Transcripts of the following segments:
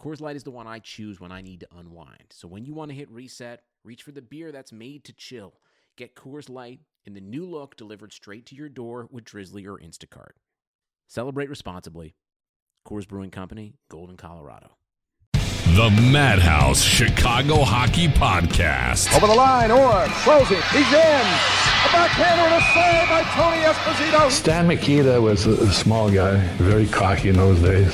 Coors Light is the one I choose when I need to unwind. So when you want to hit reset, reach for the beer that's made to chill. Get Coors Light in the new look delivered straight to your door with Drizly or Instacart. Celebrate responsibly. Coors Brewing Company, Golden, Colorado. The Madhouse Chicago Hockey Podcast. Over the line, or closing, he's in. A backhander and a save by Tony Esposito. Stan Mikita was a, a small guy, very cocky in those days. A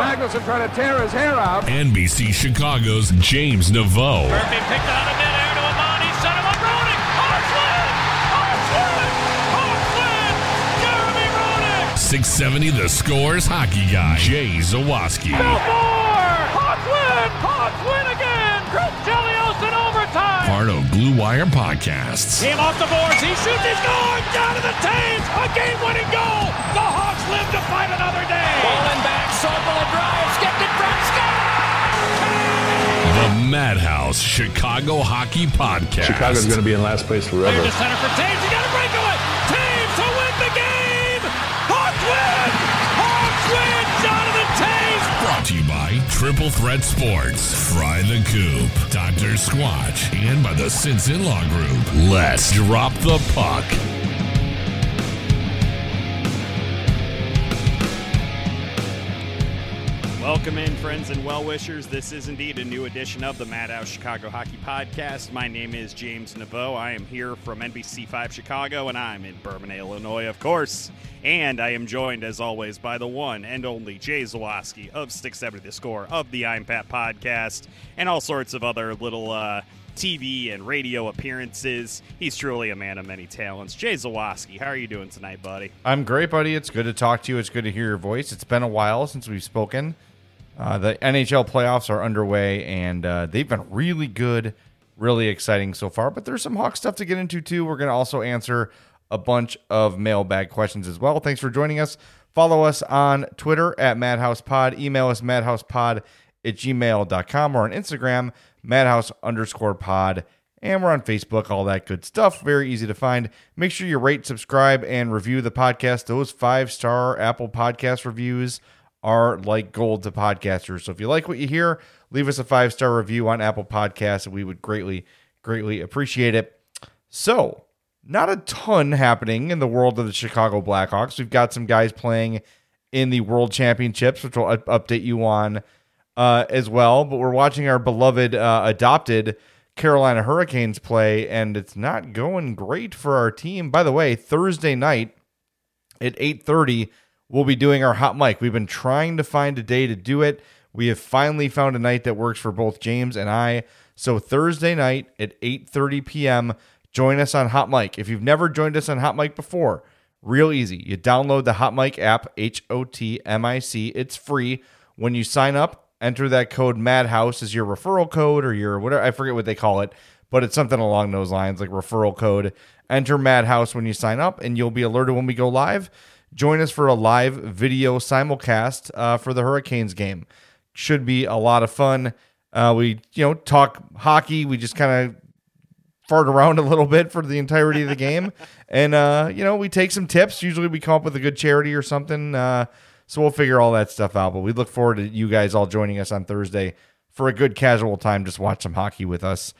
Magnuson trying to tear his hair out. NBC Chicago's James Naveau. Murphy picked out of midair to Amonte, set him up, Roenick. Hartland! Hartland! Hartland! Jeremy Roenick! 670 The Scores hockey guy, Jay Zawaski. Belfour! Hartland! Hartland again! Part of Blue Wire Podcasts. Him off the boards, he shoots, he scores! Down to the Toews! A game-winning goal! The Hawks live to fight another day! Bowling back, circle and drive, skipped in front, The Madhouse Chicago Hockey Podcast. Chicago's going to be in last place Clear forever. to center for Toews. You got to Triple Threat Sports, Fry the Coop, Dr. Squatch, and by the Sinson Law Group. Let's drop the puck. Welcome in, friends and well wishers. This is indeed a new edition of the Madhouse Chicago Hockey Podcast. My name is James Naveau. I am here from NBC5 Chicago, and I'm in Bourbonnais, Illinois, of course. And I am joined, as always, by the one and only Jay Zawaski of Stick 70 The Score, of the I'm Pat Podcast, and all sorts of other little uh, TV and radio appearances. He's truly a man of many talents. Jay Zawaski, how are you doing tonight, buddy? I'm great, buddy. It's good to talk to you. It's good to hear your voice. It's been a while since we've spoken. Uh, the NHL playoffs are underway, and uh, they've been really good, really exciting so far. But there's some Hawk stuff to get into, too. We're going to also answer a bunch of mailbag questions as well. Thanks for joining us. Follow us on Twitter at MadhousePod. Email us madhousepod at gmail.com or on Instagram, madhouse underscore pod. And we're on Facebook, all that good stuff. Very easy to find. Make sure you rate, subscribe, and review the podcast. Those five star Apple podcast reviews are like gold to podcasters. So if you like what you hear, leave us a five star review on Apple Podcasts. And we would greatly, greatly appreciate it. So, not a ton happening in the world of the Chicago Blackhawks. We've got some guys playing in the World Championships, which we'll update you on uh, as well. But we're watching our beloved uh, adopted Carolina Hurricanes play, and it's not going great for our team. By the way, Thursday night at 8:30 we'll be doing our hot mic. We've been trying to find a day to do it. We have finally found a night that works for both James and I. So Thursday night at 8:30 p.m., join us on Hot Mic. If you've never joined us on Hot Mic before, real easy. You download the Hot Mic app, H O T M I C. It's free. When you sign up, enter that code Madhouse as your referral code or your whatever I forget what they call it, but it's something along those lines like referral code. Enter Madhouse when you sign up and you'll be alerted when we go live. Join us for a live video simulcast uh, for the Hurricanes game. Should be a lot of fun. Uh, we you know talk hockey. We just kind of fart around a little bit for the entirety of the game, and uh, you know we take some tips. Usually we come up with a good charity or something. Uh, so we'll figure all that stuff out. But we look forward to you guys all joining us on Thursday for a good casual time. Just watch some hockey with us.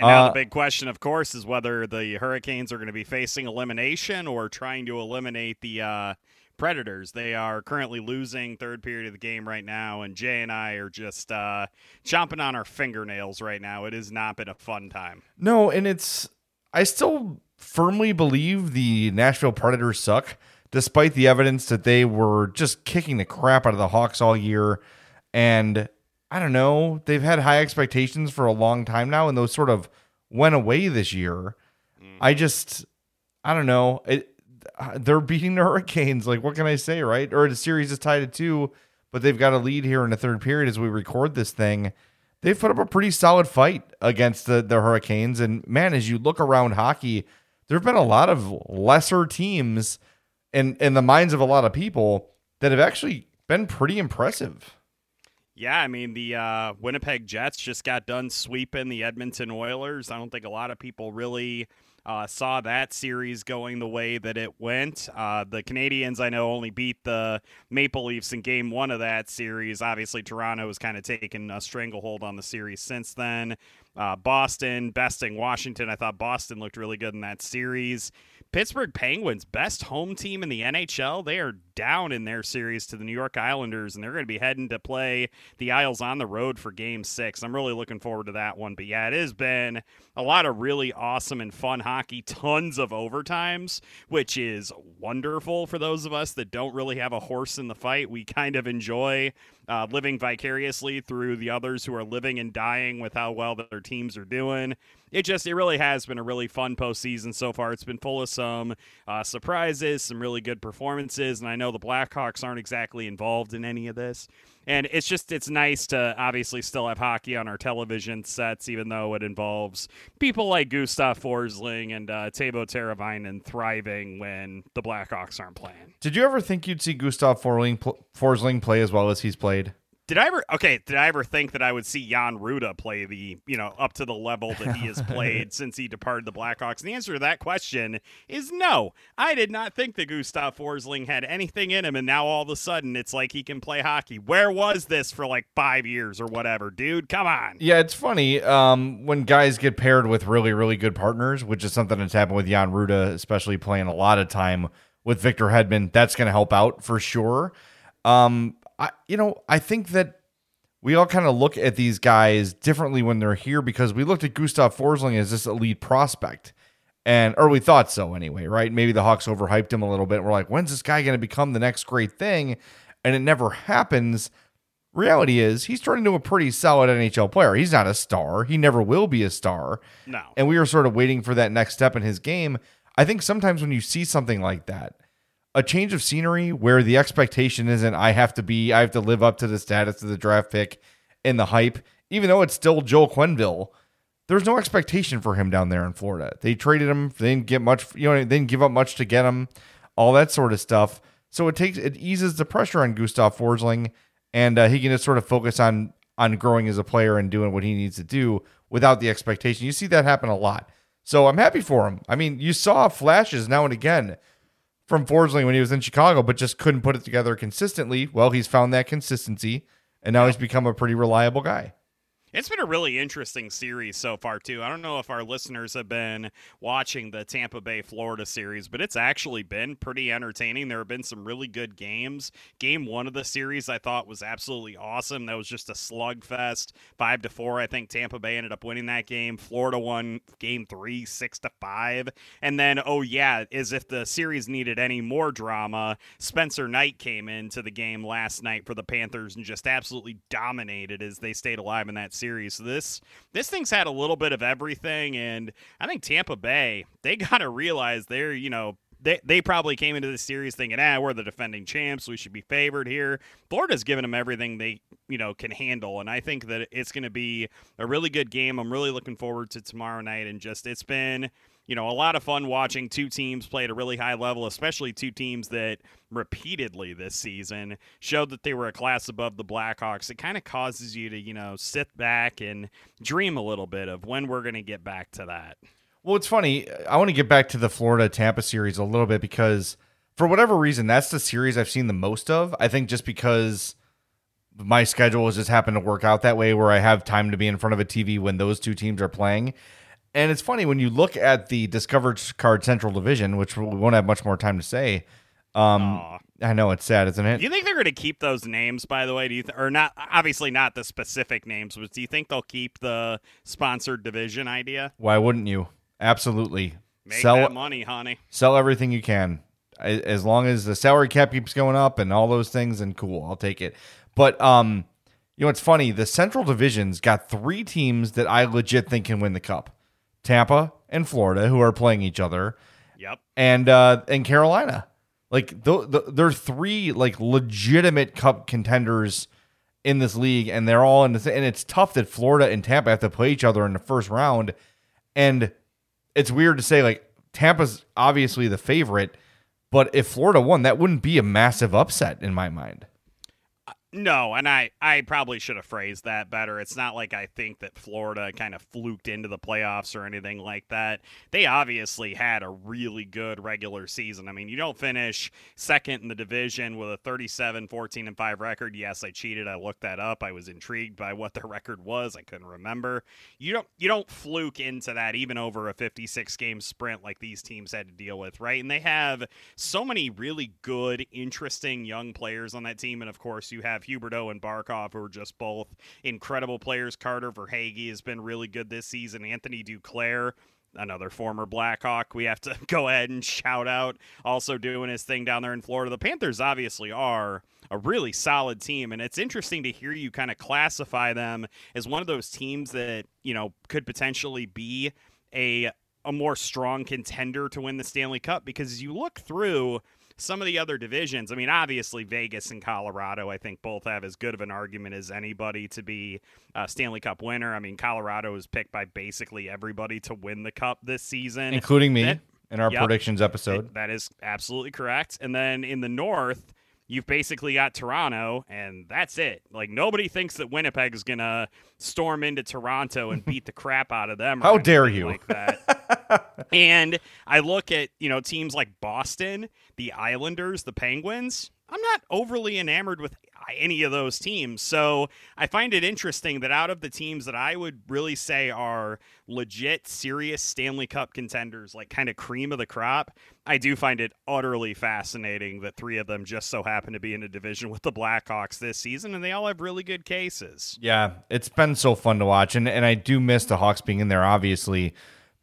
And now Uh, the big question, of course, is whether the Hurricanes are going to be facing elimination or trying to eliminate the uh, Predators. They are currently losing third period of the game right now, and Jay and I are just uh, chomping on our fingernails right now. It has not been a fun time. No, and it's I still firmly believe the Nashville Predators suck, despite the evidence that they were just kicking the crap out of the Hawks all year. And I don't know, they've had high expectations for a long time now, and those sort of went away this year. Mm. I just I don't know. It they're beating the Hurricanes. Like, what can I say, right? Or the series is tied at two, but they've got a lead here in the third period as we record this thing. They've put up a pretty solid fight against the, the Hurricanes. And man, as you look around hockey, there have been a lot of lesser teams in, in the minds of a lot of people that have actually been pretty impressive. Yeah, I mean the uh, Winnipeg Jets just got done sweeping the Edmonton Oilers. I don't think a lot of people really uh, saw that series going the way that it went. Uh, the Canadiens, I know, only beat the Maple Leafs in Game One of that series. Obviously, Toronto has kind of taken a stranglehold on the series since then. Uh, Boston besting Washington. I thought Boston looked really good in that series. Pittsburgh Penguins, best home team in the NHL. They are down in their series to the New York Islanders, and they're going to be heading to play the Isles on the road for game six. I'm really looking forward to that one. But yeah, it has been a lot of really awesome and fun hockey, tons of overtimes, which is wonderful for those of us that don't really have a horse in the fight. We kind of enjoy uh, living vicariously through the others who are living and dying with how well their teams are doing. It just, it really has been a really fun postseason so far. It's been full of some uh, surprises, some really good performances, and I know the Blackhawks aren't exactly involved in any of this. And it's just, it's nice to obviously still have hockey on our television sets, even though it involves people like Gustav Forsling and uh, Teuvo Teravainen thriving when the Blackhawks aren't playing. Did you ever think you'd see Gustav Forsling, Forsling play as well as he's played? Did I ever okay? Did I ever think that I would see Jan Rutta play the you know up to the level that he has played since he departed the Blackhawks? And the answer to that question is no. I did not think that Gustav Forsling had anything in him, and now all of a sudden it's like he can play hockey. Where was this for like five years or whatever, dude? Come on. Yeah, it's funny um, when guys get paired with really, really good partners, which is something that's happened with Jan Rutta, especially playing a lot of time with Victor Hedman. That's going to help out for sure. Um, I, you know, I think that we all kind of look at these guys differently when they're here because we looked at Gustav Forsling as this elite prospect. And or we thought so anyway, right? Maybe the Hawks overhyped him a little bit. We're like, when's this guy going to become the next great thing? And it never happens. Reality is he's turned into a pretty solid NHL player. He's not a star. He never will be a star. No. And we were sort of waiting for that next step in his game. I think sometimes when you see something like that, a change of scenery where the expectation isn't I have to be I have to live up to the status of the draft pick and the hype, even though it's still Joel Quenneville. There's no expectation for him down there in Florida. They traded him. They didn't get much. You know, they didn't give up much to get him. All that sort of stuff. So it takes it eases the pressure on Gustav Forsling, and uh, he can just sort of focus on on growing as a player and doing what he needs to do without the expectation. You see that happen a lot. So I'm happy for him. I mean, you saw flashes now and again from Forsling when he was in Chicago, but just couldn't put it together consistently. Well, he's found that consistency, and now he's become a pretty reliable guy. It's been a really interesting series so far, too. I don't know if our listeners have been watching the Tampa Bay Florida series, but it's actually been pretty entertaining. There have been some really good games. Game one of the series I thought was absolutely awesome. That was just a slugfest. Five to four. I think Tampa Bay ended up winning that game. Florida won game three, six to five. And then, oh yeah, as if the series needed any more drama, Spencer Knight came into the game last night for the Panthers and just absolutely dominated as they stayed alive in that series. This this thing's had a little bit of everything, and I think Tampa Bay they got to realize they're you know they, they probably came into this series thinking, ah, we're the defending champs, we should be favored here. Florida's given them everything they you know can handle, and I think that it's going to be a really good game. I'm really looking forward to tomorrow night, and just it's been you know, a lot of fun watching two teams play at a really high level, especially two teams that repeatedly this season showed that they were a class above the Blackhawks. It kind of causes you to, you know, sit back and dream a little bit of when we're going to get back to that. Well, it's funny. I want to get back to the Florida Tampa series a little bit because for whatever reason, that's the series I've seen the most of. I think just because my schedule has just happened to work out that way where I have time to be in front of a TV when those two teams are playing. And it's funny when you look at the Discovered Card Central Division, which we won't have much more time to say. Um, I know it's sad, isn't it? Do you think they're going to keep those names? By the way, do you th- or not? Obviously, not the specific names, but do you think they'll keep the sponsored division idea? Why wouldn't you? Absolutely. Make sell that money, honey. Sell everything you can, A- as long as the salary cap keeps going up and all those things. And cool, I'll take it. But um, you know, it's funny. The Central Division's got three teams that I legit think can win the cup: Tampa and Florida, who are playing each other, Yep. and uh, and Carolina. Like th- th- they're three like legitimate cup contenders in this league, and they're all in the and it's tough that Florida and Tampa have to play each other in the first round, and it's weird to say like Tampa's obviously the favorite, but if Florida won, that wouldn't be a massive upset in my mind. No, and I, I probably should have phrased that better. It's not like I think that Florida kind of fluked into the playoffs or anything like that. They obviously had a really good regular season. I mean, you don't finish second in the division with a 37 14 and 5 record. Yes, I cheated. I looked that up. I was intrigued by what the record was. I couldn't remember. You don't you don't fluke into that even over a 56 game sprint like these teams had to deal with, right? And they have so many really good, interesting young players on that team and of course you have Huberdeau and Barkov, who are just both incredible players. Carter Verhaeghe has been really good this season. Anthony Duclair, another former Blackhawk, we have to go ahead and shout out, also doing his thing down there in Florida. The Panthers obviously are a really solid team, and it's interesting to hear you kind of classify them as one of those teams that you know could potentially be a a more strong contender to win the Stanley Cup because as you look through some of the other divisions, I mean, obviously Vegas and Colorado, I think both have as good of an argument as anybody to be a Stanley Cup winner. I mean, Colorado is picked by basically everybody to win the cup this season, including me That- in our Yep. predictions episode. that is absolutely correct. And then in the North, you've basically got Toronto, and that's it. Like nobody thinks that Winnipeg is gonna storm into Toronto and beat the crap out of them. How dare you. Like that. and I look at you know teams like Boston, the Islanders, the Penguins. I'm not overly enamored with any of those teams. So I find it interesting that out of the teams that I would really say are legit, serious Stanley Cup contenders, like kind of cream of the crop, I do find it utterly fascinating that three of them just so happen to be in a division with the Blackhawks this season, and they all have really good cases. Yeah, it's been so fun to watch, and and I do miss the Hawks being in there, obviously.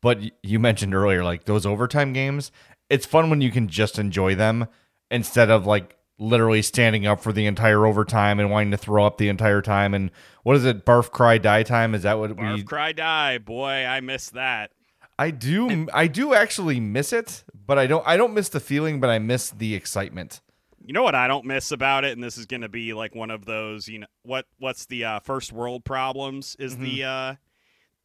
But you mentioned earlier, like those overtime games, it's fun when you can just enjoy them instead of like literally standing up for the entire overtime and wanting to throw up the entire time. And what is it, barf, cry, die time? Is that what Barf, we? cry, die. Boy, I miss that. I do, I do actually miss it, but I don't. I don't miss the feeling, but I miss the excitement. You know what I don't miss about it, and this is going to be like one of those. You know what? What's the uh, first world problems? Is the uh,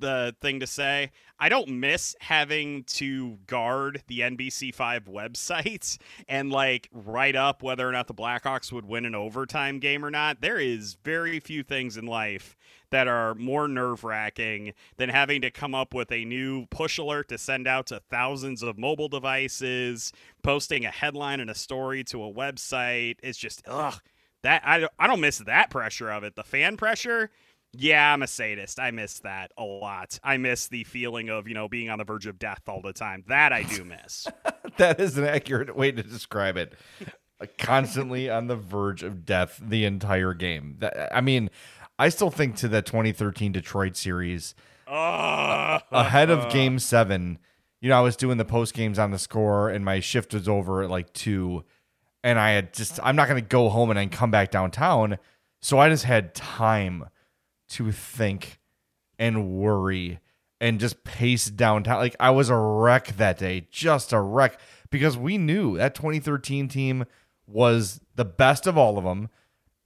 the thing to say? I don't miss having to guard the NBC Five website and like write up whether or not the Blackhawks would win an overtime game or not. There is very few things in life that are more nerve wracking than having to come up with a new push alert to send out to thousands of mobile devices, posting a headline and a story to a website. It's just, ugh. That I, I don't miss that pressure of it. The fan pressure, yeah, I'm a sadist. I miss that a lot. I miss the feeling of, you know, being on the verge of death all the time. That I do miss. that is an accurate way to describe it. Uh, constantly on the verge of death the entire game. That, I mean, I still think to the 2013 Detroit series Ugh. ahead of game seven. You know, I was doing the post games on the score, and my shift was over at like two, and I had just I'm not going to go home and then come back downtown, so I just had time to think and worry and just pace downtown. Like I was a wreck that day, just a wreck because we knew that 2013 team was the best of all of them.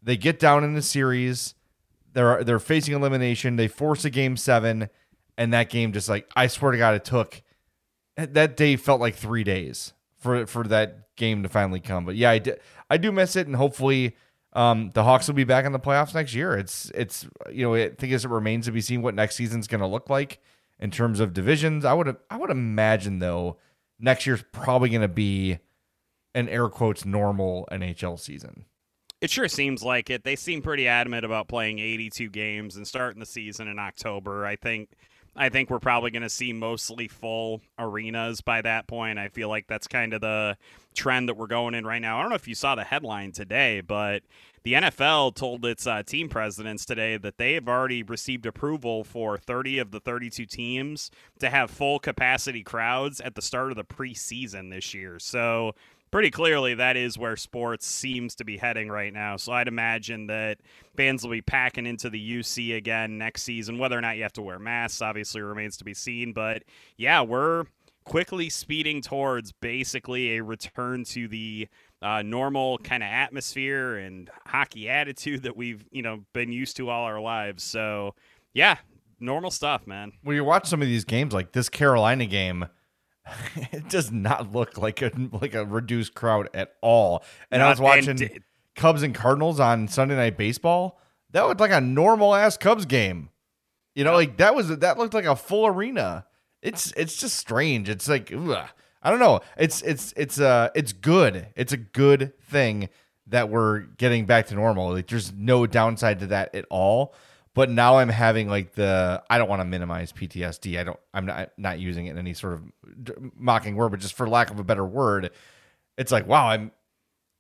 They get down in the series, they're they're facing elimination. They force a game seven, and that game just like I swear to God, it took that day felt like three days for for that game to finally come. But yeah, I do, I do miss it, and hopefully. Um, the Hawks will be back in the playoffs next year. It's it's you know I think as it remains to be seen what next season's going to look like in terms of divisions. I would I would imagine though next year's probably going to be an air quotes normal NHL season. It sure seems like it. They seem pretty adamant about playing 82 games and starting the season in October. I think I think we're probably going to see mostly full arenas by that point. I feel like that's kind of the trend that we're going in right now. I don't know if you saw the headline today, but the NFL told its uh, team presidents today that they have already received approval for 30 of the 32 teams to have full capacity crowds at the start of the preseason this year. So pretty clearly that is where sports seems to be heading right now. So I'd imagine that fans will be packing into the UC again next season. Whether or not you have to wear masks obviously remains to be seen. But yeah, we're quickly speeding towards basically a return to the uh, normal kind of atmosphere and hockey attitude that we've you know been used to all our lives. So yeah, normal stuff, man. When you watch some of these games, like this Carolina game, it does not look like a like a reduced crowd at all. And I was watching Cubs and Cardinals on Sunday Night Baseball. That looked like a normal ass Cubs game. You know, like that was that looked like a full arena. It's it's just strange. It's like ugh. I don't know. It's it's it's uh it's good. It's a good thing that we're getting back to normal. Like there's no downside to that at all. But now I'm having like the I don't want to minimize PTSD. I don't I'm not not using it in any sort of mocking word, but just for lack of a better word, it's like wow, I'm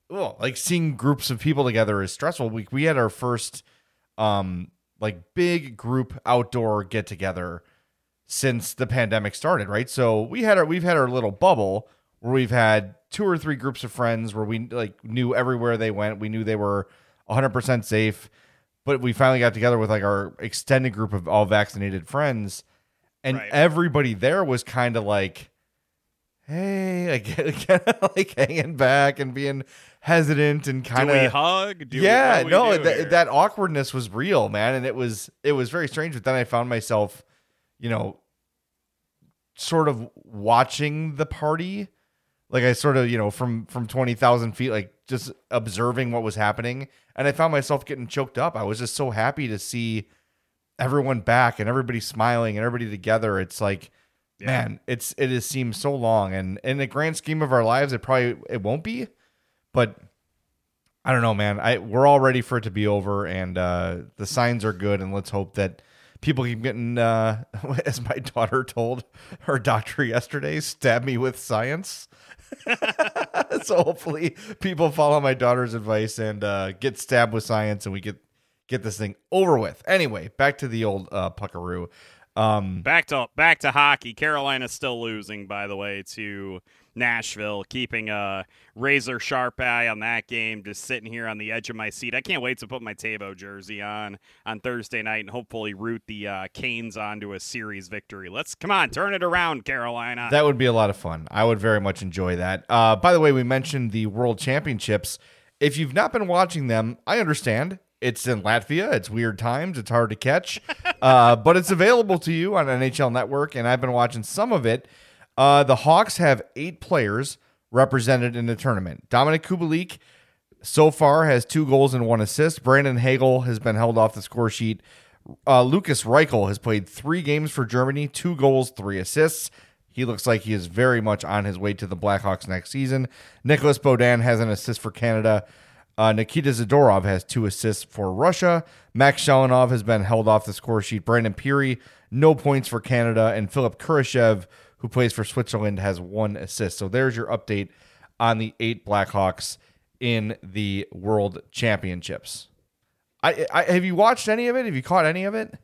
oh, like seeing groups of people together is stressful. We we had our first um like big group outdoor get together since the pandemic started, right? So we had our we've had our little bubble where we've had two or three groups of friends where we like knew everywhere they went. We knew they were 100% safe but we finally got together with like our extended group of all vaccinated friends and right. everybody there was kind of like hey like, like hanging back and being hesitant and kind of hug do we hug? yeah we, no th- that awkwardness was real man and it was it was very strange but then i found myself you know sort of watching the party like i sort of you know from from 20000 feet like just observing what was happening and I found myself getting choked up. I was just so happy to see everyone back and everybody smiling and everybody together. It's like, yeah. man, it's it has seemed so long, and in the grand scheme of our lives, it probably it won't be, but I don't know, man. I we're all ready for it to be over, and uh, the signs are good, and let's hope that people keep getting, uh, as my daughter told her doctor yesterday, stab me with science. so hopefully people follow my daughter's advice and uh, get stabbed with science and we get get this thing over with. Anyway, back to the old uh, puckaroo. Um, back to back to hockey. Carolina's still losing, by the way, to Nashville, keeping a razor sharp eye on that game, just sitting here on the edge of my seat. I can't wait to put my Teuvo jersey on on Thursday night and hopefully root the uh, Canes onto a series victory. Let's come on, turn it around, Carolina. That would be a lot of fun. I would very much enjoy that. Uh, by the way, we mentioned the World Championships. If you've not been watching them, I understand. It's in Latvia. It's weird times. It's hard to catch, uh, but it's available to you on NHL Network, and I've been watching some of it. Uh, the Hawks have eight players represented in the tournament. Dominik Kubalik so far has two goals and one assist. Brandon Hagel has been held off the score sheet. Uh, Lukas Reichel has played three games for Germany, two goals, three assists. He looks like he is very much on his way to the Blackhawks next season. Nicholas Beaudin has an assist for Canada. Uh, Nikita Zadorov has two assists for Russia. Max Shalunov has been held off the score sheet. Brandon Pirri, no points for Canada. And Philipp Kurashev who plays for Switzerland, has one assist. So there's your update on the eight Blackhawks in the World Championships. I, I have you watched any of it? Have you caught any of it?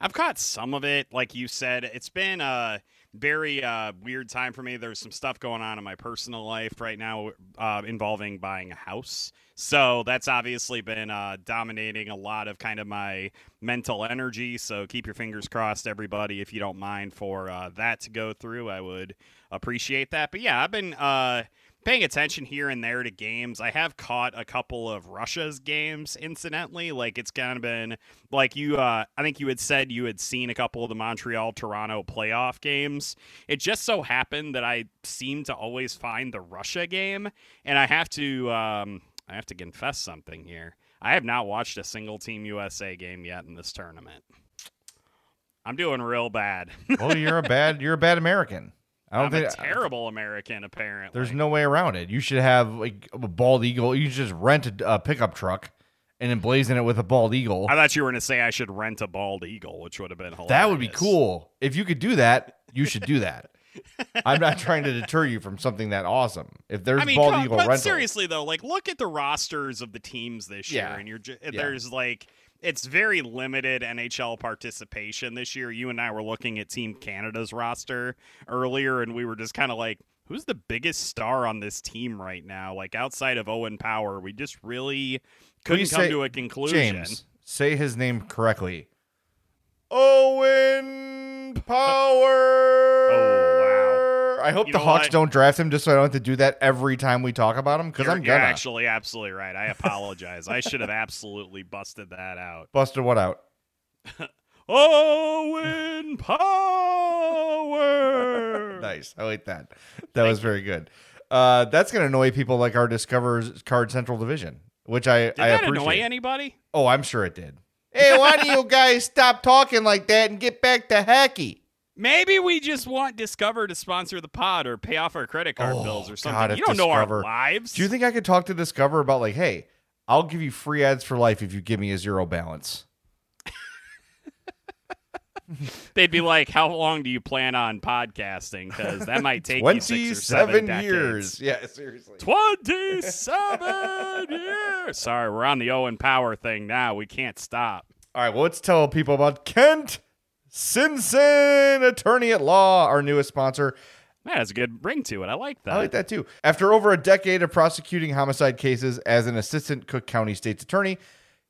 I've caught some of it. Like you said, it's been a very uh, weird time for me. There's some stuff going on in my personal life right now uh, involving buying a house. So that's obviously been uh, dominating a lot of kind of my mental energy. So keep your fingers crossed, everybody, if you don't mind for uh, that to go through. I would appreciate that. But yeah, I've been uh, paying attention here and there to games. I have caught a couple of Russia's games, incidentally. Like it's kind of been like you. Uh, I think you had said you had seen a couple of the Montreal Toronto playoff games. It just so happened that I seem to always find the Russia game, and I have to. Um, I have to confess something here. I have not watched a single Team USA game yet in this tournament. I'm doing real bad. well, you're a bad you're a bad American. I don't I'm think a terrible American. Apparently, there's no way around it. You should have like a bald eagle. You should just rent a, a pickup truck and emblazon it with a bald eagle. I thought you were going to say I should rent a bald eagle, which would have been hilarious. That would be cool. If you could do that, you should do that. I'm not trying to deter you from something that awesome. If there's I mean, bald eagle but rental, seriously though, like look at the rosters of the teams this year, and you're ju- Yeah. there's like it's very limited NHL participation this year. You and I were looking at Team Canada's roster earlier, and we were just kind of like, who's the biggest star on this team right now? Like outside of Owen Power, we just really couldn't come say- to a conclusion. James, say his name correctly. Owen uh, oh. Power. Oh wow! I hope You the Hawks what? don't draft him just so I don't have to do that every time we talk about him because I'm you're gonna actually absolutely right. I apologize. I should have absolutely busted that out. busted what out. Owen Power. Nice. I like that. That was very good. Uh, that's gonna annoy people like our Discover's Card Central Division, which I Did I that appreciate. annoy anybody? Oh, I'm sure it did. Hey, why do you guys stop talking like that and get back to hacky? Maybe we just want Discover to sponsor the pod or pay off our credit card Oh, bills or something. God, you don't know Discover- our lives. Do you think I could talk to Discover about like, hey, I'll give you free ads for life if you give me a zero balance? They'd be like, "How long do you plan on podcasting? Because that might take you six or seven Twenty-seven years. decades. Yeah, seriously. Twenty-seven years. Sorry, we're on the Owen Power thing now. We can't stop. All right, well, let's tell people about Kent Sinson, attorney at law, our newest sponsor. That has a good ring to it. I like that. I like that too. After over a decade of prosecuting homicide cases as an assistant Cook County State's attorney,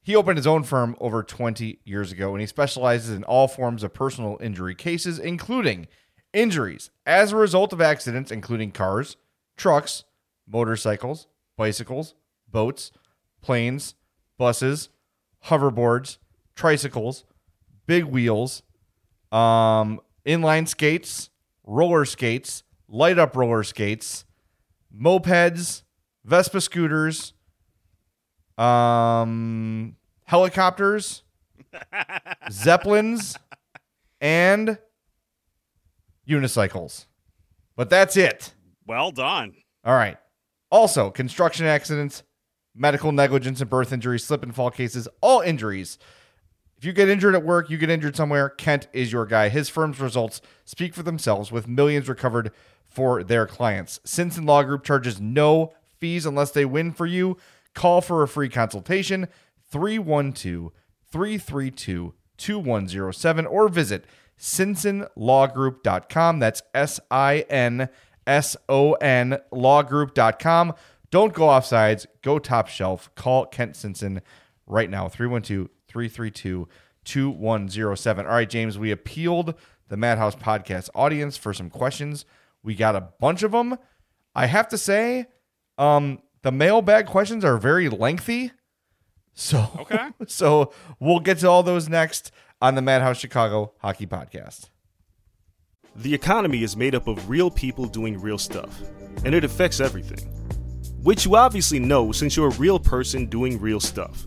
he opened his own firm over 20 years ago, and he specializes in all forms of personal injury cases, including injuries as a result of accidents, including cars, trucks, motorcycles, bicycles, boats, planes, buses, hoverboards, tricycles, big wheels, um, inline skates, roller skates, light up roller skates, mopeds, Vespa scooters, um, helicopters, zeppelins, and unicycles. But that's it. Well done. All right. Also, construction accidents, medical negligence and birth injuries, slip and fall cases, all injuries. If you get injured at work, you get injured somewhere, Kent is your guy. His firm's results speak for themselves with millions recovered for their clients. Sinson Law Group charges no fees unless they win for you. Call for a free consultation 312 332 2107 or visit SinsonLawGroup.com. That's S I N S O N lawgroup.com. Don't go off sides. Go top shelf. Call Kent Sinson right now 312 332 2107. All right, James, we appealed the Madhouse podcast audience for some questions. We got a bunch of them. I have to say, um, the mailbag questions are very lengthy. So, Okay. so we'll get to all those next on the Madhouse Chicago Hockey Podcast. The economy is made up of real people doing real stuff, and it affects everything. Which you obviously know since you're a real person doing real stuff.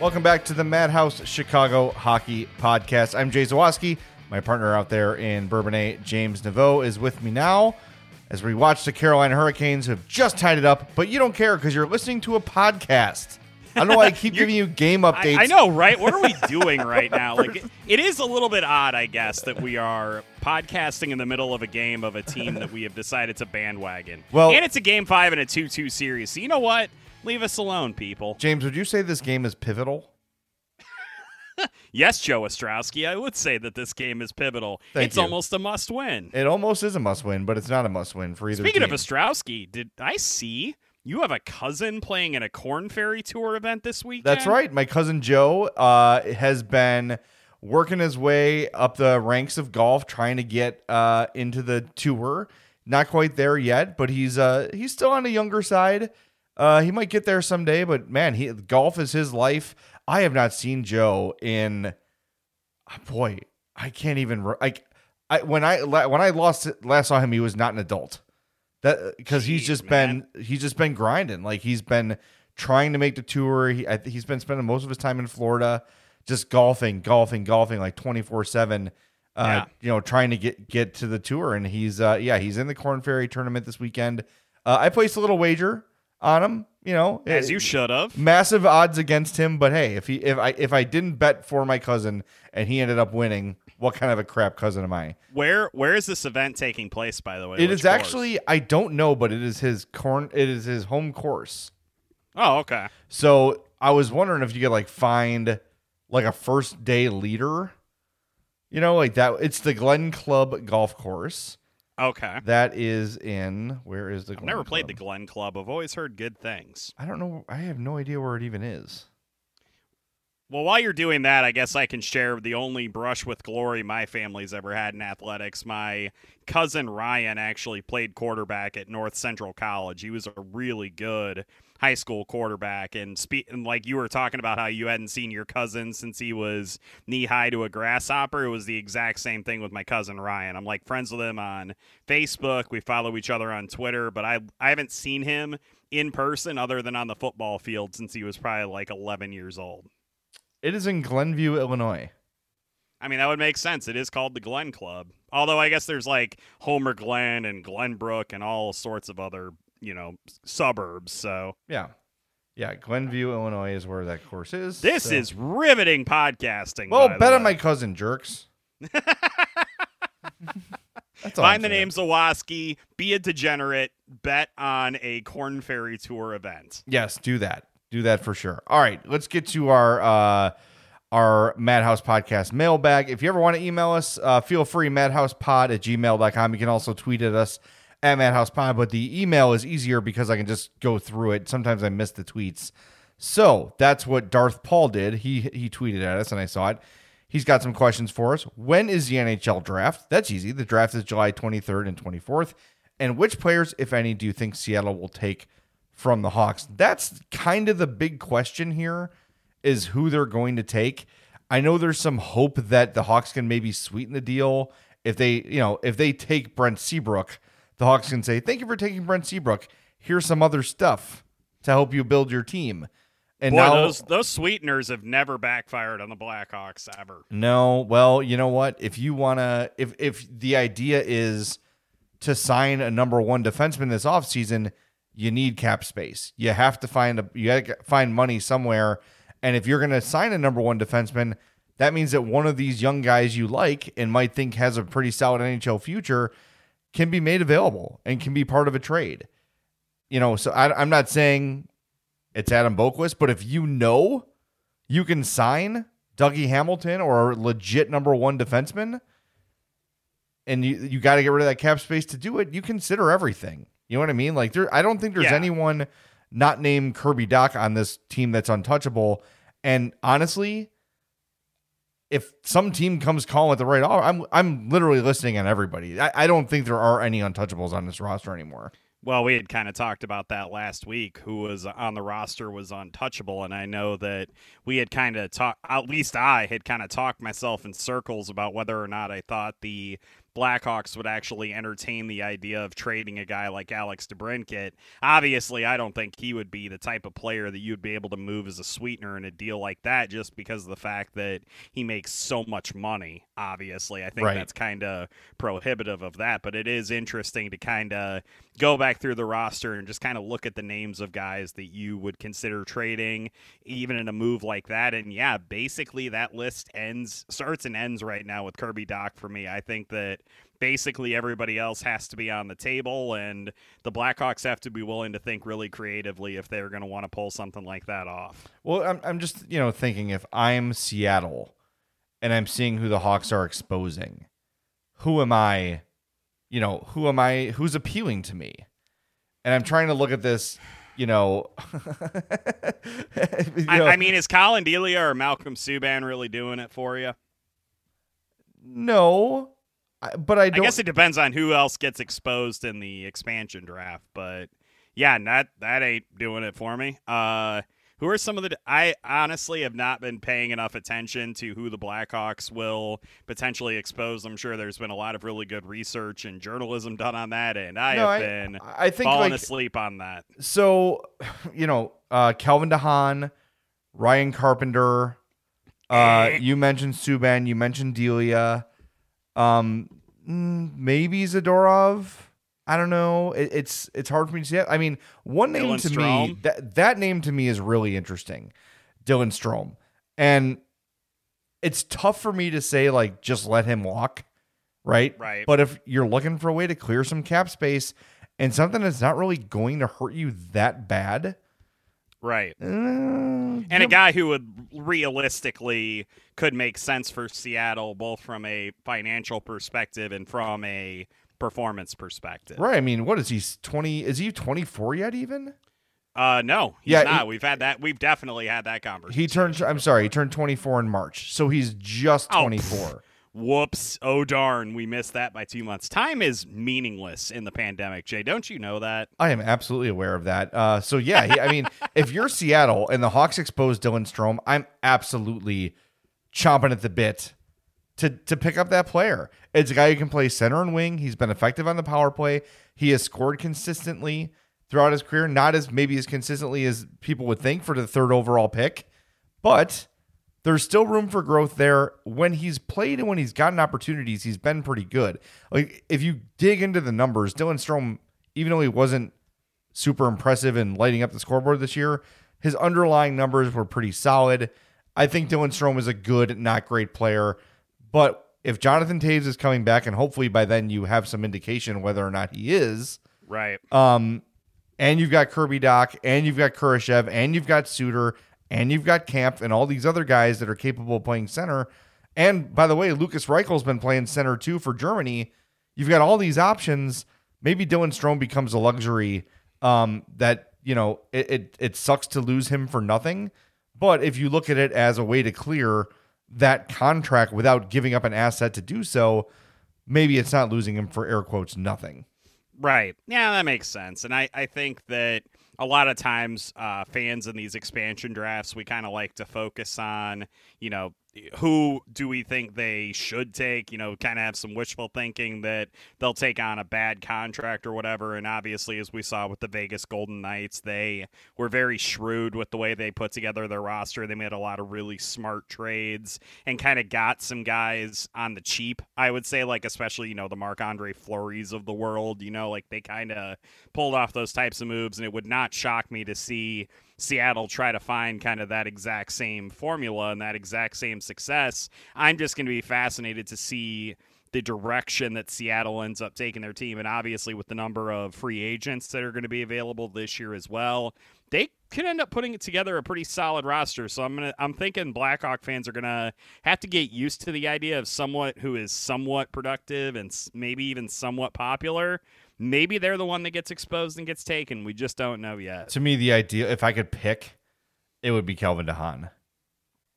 Welcome back to the Madhouse Chicago Hockey Podcast. I'm Jay Zawaski. My partner out there in Bourbonnais, James Naveau, is with me now as we watch the Carolina Hurricanes who have just tied it up, but you don't care because you're listening to a podcast. I don't know why I keep giving you game updates. I, I know, right? What are we doing right now? Like, it, it is a little bit odd, I guess, that we are podcasting in the middle of a game of a team that we have decided to bandwagon. Well- and it's a game five and a two-two series. So you know what? Leave us alone, people. James, would you say this game is pivotal? Yes, Joe Ostrowski, I would say that this game is pivotal. Thank it's you. almost a must-win. It almost is a must win, but it's not a must win for either Speaking team. of Ostrowski, did I see You have a cousin playing in a Korn Ferry Tour event this week. That's right. My cousin Joe uh, has been working his way up the ranks of golf, trying to get uh, into the tour. Not quite there yet, but he's uh, he's still on the younger side. Uh, he might get there someday, but man, he golf is his life. I have not seen Joe in boy, I can't even like I when I when I lost last saw him, he was not an adult. That because he's just man. been he's just been grinding. Like he's been trying to make the tour. He I, he's been spending most of his time in Florida, just golfing, golfing, golfing, like twenty four seven. Uh, Yeah. you know, trying to get get to the tour, and he's uh, yeah, he's in the Korn Ferry tournament this weekend. Uh, I placed a little wager on him. You know, As it- you should have. massive odds against him, but hey, if he if I if I didn't bet for my cousin and he ended up winning, what kind of a crap cousin am I? Where where is this event taking place? By the way, It Which is course? actually I don't know, but it is his corn. It is his home course. Oh, okay. So I was wondering if you could like find like a first day leader. You know, like that. It's the Glen Club Golf Course. Okay. That is in where is the? I've never played the Glen Club. I've always heard good things. I don't know. I have no idea where it even is. Well, while you're doing that, I guess I can share the only brush with glory my family's ever had in athletics. My cousin Ryan actually played quarterback at North Central College. He was a really good high school quarterback. And, spe- and like you were talking about how you hadn't seen your cousin since he was knee high to a grasshopper, it was the exact same thing with my cousin Ryan. I'm like friends with him on Facebook. We follow each other on Twitter, but I I haven't seen him in person other than on the football field since he was probably like 11 years old. It is in Glenview, Illinois. I mean, that would make sense. It is called the Glen Club. Although I guess there's like Homer Glen and Glenbrook and all sorts of other, you know, suburbs. So Yeah. Yeah, Glenview, Illinois is where that course is. this So- is riveting podcasting. Well, bet on my cousin, jerks. That's Find the name Zawaski, be a degenerate, bet on a Korn Ferry Tour event. Yes, do that. Do that for sure. All right, let's get to our uh our Madhouse Podcast mailbag. If you ever want to email us, uh, feel free, madhousepod at gmail.com. You can also tweet at us at madhousepod, but the email is easier because I can just go through it. Sometimes I miss the tweets. So that's what Darth Paul did. He he tweeted at us and I saw it. He's got some questions for us. When is the NHL draft? That's easy. The draft is July 23rd and 24th. And which players, if any, do you think Seattle will take from the Hawks? That's kind of the big question here is who they're going to take. I know there's some hope that the Hawks can maybe sweeten the deal if they, you know, if they take Brent Seabrook, the Hawks can say, "Thank you for taking Brent Seabrook. Here's some other stuff to help you build your team." And Boy, now those those sweeteners have never backfired on the Blackhawks ever. no, well, you know what? If you want to if if the idea is to sign a number 1 defenseman this offseason, you need cap space. You have to find a you got to find money somewhere. And if you're going to sign a number 1 defenseman, that means that one of these young guys you like and might think has a pretty solid NHL future can be made available and can be part of a trade. You know, so I, I'm not saying it's Adam Boqvist, but if you know you can sign Dougie Hamilton or a legit number one defenseman, and you you got to get rid of that cap space to do it, you consider everything. You know what I mean? Like there, I don't think there's Yeah. anyone not named Kirby Dach on this team that's untouchable. And honestly, if some team comes calling with the right offer, I'm I'm literally listening on everybody. I, I don't think there are any untouchables on this roster anymore. Well, we had kind of talked about that last week. Who was on the roster was untouchable, and I know that we had kind of talked. At least I had kind of talked myself in circles about whether or not I thought the Blackhawks would actually entertain the idea of trading a guy like Alex DeBrincat. Obviously, I don't think he would be the type of player that you'd be able to move as a sweetener in a deal like that, just because of the fact that he makes so much money. Obviously, I think Right. that's kind of prohibitive of that. But it is interesting to kind of go back through the roster and just kind of look at the names of guys that you would consider trading, even in a move like that. And yeah, basically that list ends, starts and ends right now with Kirby Dach for me. I think that basically everybody else has to be on the table, and the Blackhawks have to be willing to think really creatively if they're going to want to pull something like that off. Well, I'm I'm just you know thinking if I'm Seattle and I'm seeing who the Hawks are exposing, who am I? You know, who am I? Who's appealing to me? And I'm trying to look at this. you know, you I, know, I, mean, is Colin Delia or Malcolm Subban really doing it for you? No, but I, I guess it depends on who else gets exposed in the expansion draft. But yeah, that that ain't doing it for me. Uh, who are some of the? I honestly have not been paying enough attention to who the Blackhawks will potentially expose. I'm sure there's been a lot of really good research and journalism done on that, and I no, have I, been I think falling like, asleep on that. So, you know, uh, Calvin DeHaan, Ryan Carpenter. Uh, you mentioned Subban. You mentioned Delia. Um, mm, maybe Zadorov. I don't know. It, it's it's hard for me to see. I mean, one name Dylan to Strome. me that that name to me is really interesting, Dylan Strome, and it's tough for me to say like just let him walk, right? Right. But if you're looking for a way to clear some cap space and something that's not really going to hurt you that bad, right? Uh, and a guy who would realistically could make sense for Seattle, both from a financial perspective and from a performance perspective. Right. I mean, what is he? Twenty? Is he twenty four yet? Even? Uh, no, he's yeah, not. He, we've had that. We've definitely had that conversation. He turned. I'm sorry. He turned 24 in March, so he's just 24. Oh, whoops! Oh darn, we missed that by two months. Time is meaningless in the pandemic. Jay, don't you know that? I am absolutely aware of that. Uh, so yeah, he, I mean, if you're Seattle and the Hawks expose Dylan Strome, I'm absolutely chomping at the bit to to pick up that player. It's a guy who can play center and wing. He's been effective on the power play. He has scored consistently throughout his career, not as maybe as consistently as people would think for the third overall pick, but there's still room for growth there. When he's played and when he's gotten opportunities, he's been pretty good. Like if you dig into the numbers, Dylan Strome, even though he wasn't super impressive in lighting up the scoreboard this year, his underlying numbers were pretty solid. I think Dylan Strome is a good, not great player. But if Jonathan Toews is coming back, and hopefully by then you have some indication whether or not he is, right? Um, and you've got Kirby Dach, and you've got Kurashev, and you've got Suter, and you've got Kampf, and all these other guys that are capable of playing center. And by the way, Lukas Reichel's been playing center too for Germany. You've got all these options. Maybe Dylan Strome becomes a luxury. Um, that you know, it, it it sucks to lose him for nothing. But if you look at it as a way to clear that contract without giving up an asset to do so, maybe it's not losing him for air quotes nothing. Right. Yeah, that makes sense. And I, I think that a lot of times uh, fans in these expansion drafts, we kind of like to focus on, you know, who do we think they should take? You know, kind of have some wishful thinking that they'll take on a bad contract or whatever. And obviously, as we saw with the Vegas Golden Knights, they were very shrewd with the way they put together their roster. They made a lot of really smart trades and kind of got some guys on the cheap, I would say, like especially, you know, the Marc Andre Fleury's of the world. You know, like they kind of pulled off those types of moves. And it would not shock me to see Seattle try to find kind of that exact same formula and that exact same success. I'm just going to be fascinated to see the direction that Seattle ends up taking their team. And obviously, with the number of free agents that are going to be available this year as well, they could end up putting together a pretty solid roster. So I'm gonna I'm thinking Blackhawk fans are gonna have to get used to the idea of somewhat who is somewhat productive and maybe even somewhat popular Maybe they're the one that gets exposed and gets taken. We just don't know yet. To me, the idea, if I could pick, it would be Calvin DeHaan.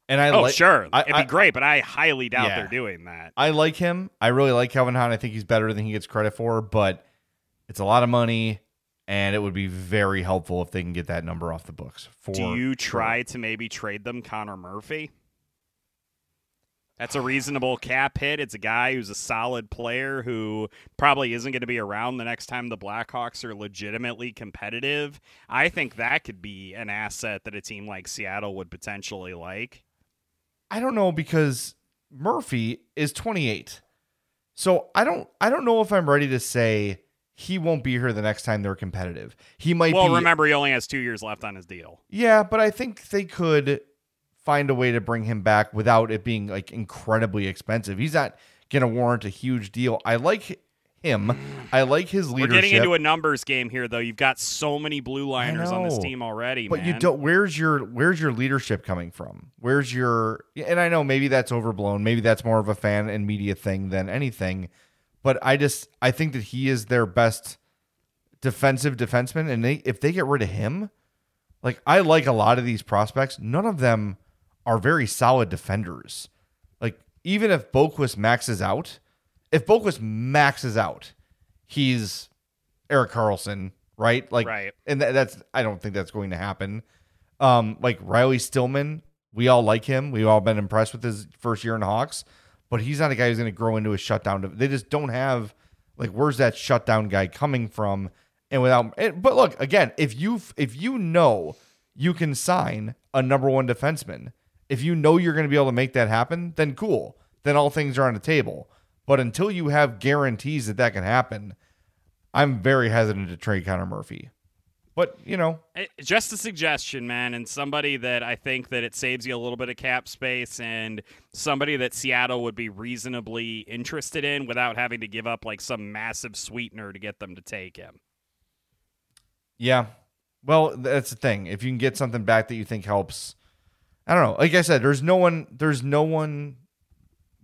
And I oh, sure. I, It'd be I, great, but I highly doubt yeah. they're doing that. I like him. I really like Calvin DeHaan. I think he's better than he gets credit for, but it's a lot of money, and it would be very helpful if they can get that number off the books. For Do you try sure. to maybe trade them Connor Murphy? That's a reasonable cap hit. It's a guy who's a solid player who probably isn't going to be around the next time the Blackhawks are legitimately competitive. I think that could be an asset that a team like Seattle would potentially like. I don't know because Murphy is 28. So I don't I don't know if I'm ready to say he won't be here the next time they're competitive. He might well, be, remember he only has 2 years left on his deal. Yeah, but I think they could find a way to bring him back without it being like incredibly expensive. He's not going to warrant a huge deal. I like him. I like his leadership. We're getting into a numbers game here, though. You've got so many blue liners on this team already, but man. you don't. Where's your Where's your leadership coming from? Where's your? And I know maybe that's overblown. Maybe that's more of a fan and media thing than anything. But I just I think that he is their best defensive defenseman, and they if they get rid of him, like I like a lot of these prospects, none of them are very solid defenders. Like even if Boqvist maxes out, if Boqvist maxes out, he's Erik Karlsson, right? Like, Right. and tha- that's I don't think that's going to happen. Um, like Riley Stillman, we all like him. We've all been impressed with his first year in Hawks, but he's not a guy who's going to grow into a shutdown. They just don't have like where's that shutdown guy coming from? And without, and- but look again, if you if you know you can sign a number one defenseman, if you know you're going to be able to make that happen, then cool. Then all things are on the table. But until you have guarantees that that can happen, I'm very hesitant to trade Connor Murphy. But you know, Eh, Just a suggestion, man, and somebody that I think that it saves you a little bit of cap space, and somebody that Seattle would be reasonably interested in without having to give up like some massive sweetener to get them to take him. Yeah. Well, that's the thing. If you can get something back that you think helps, I don't know. Like I said, there's no one. There's no one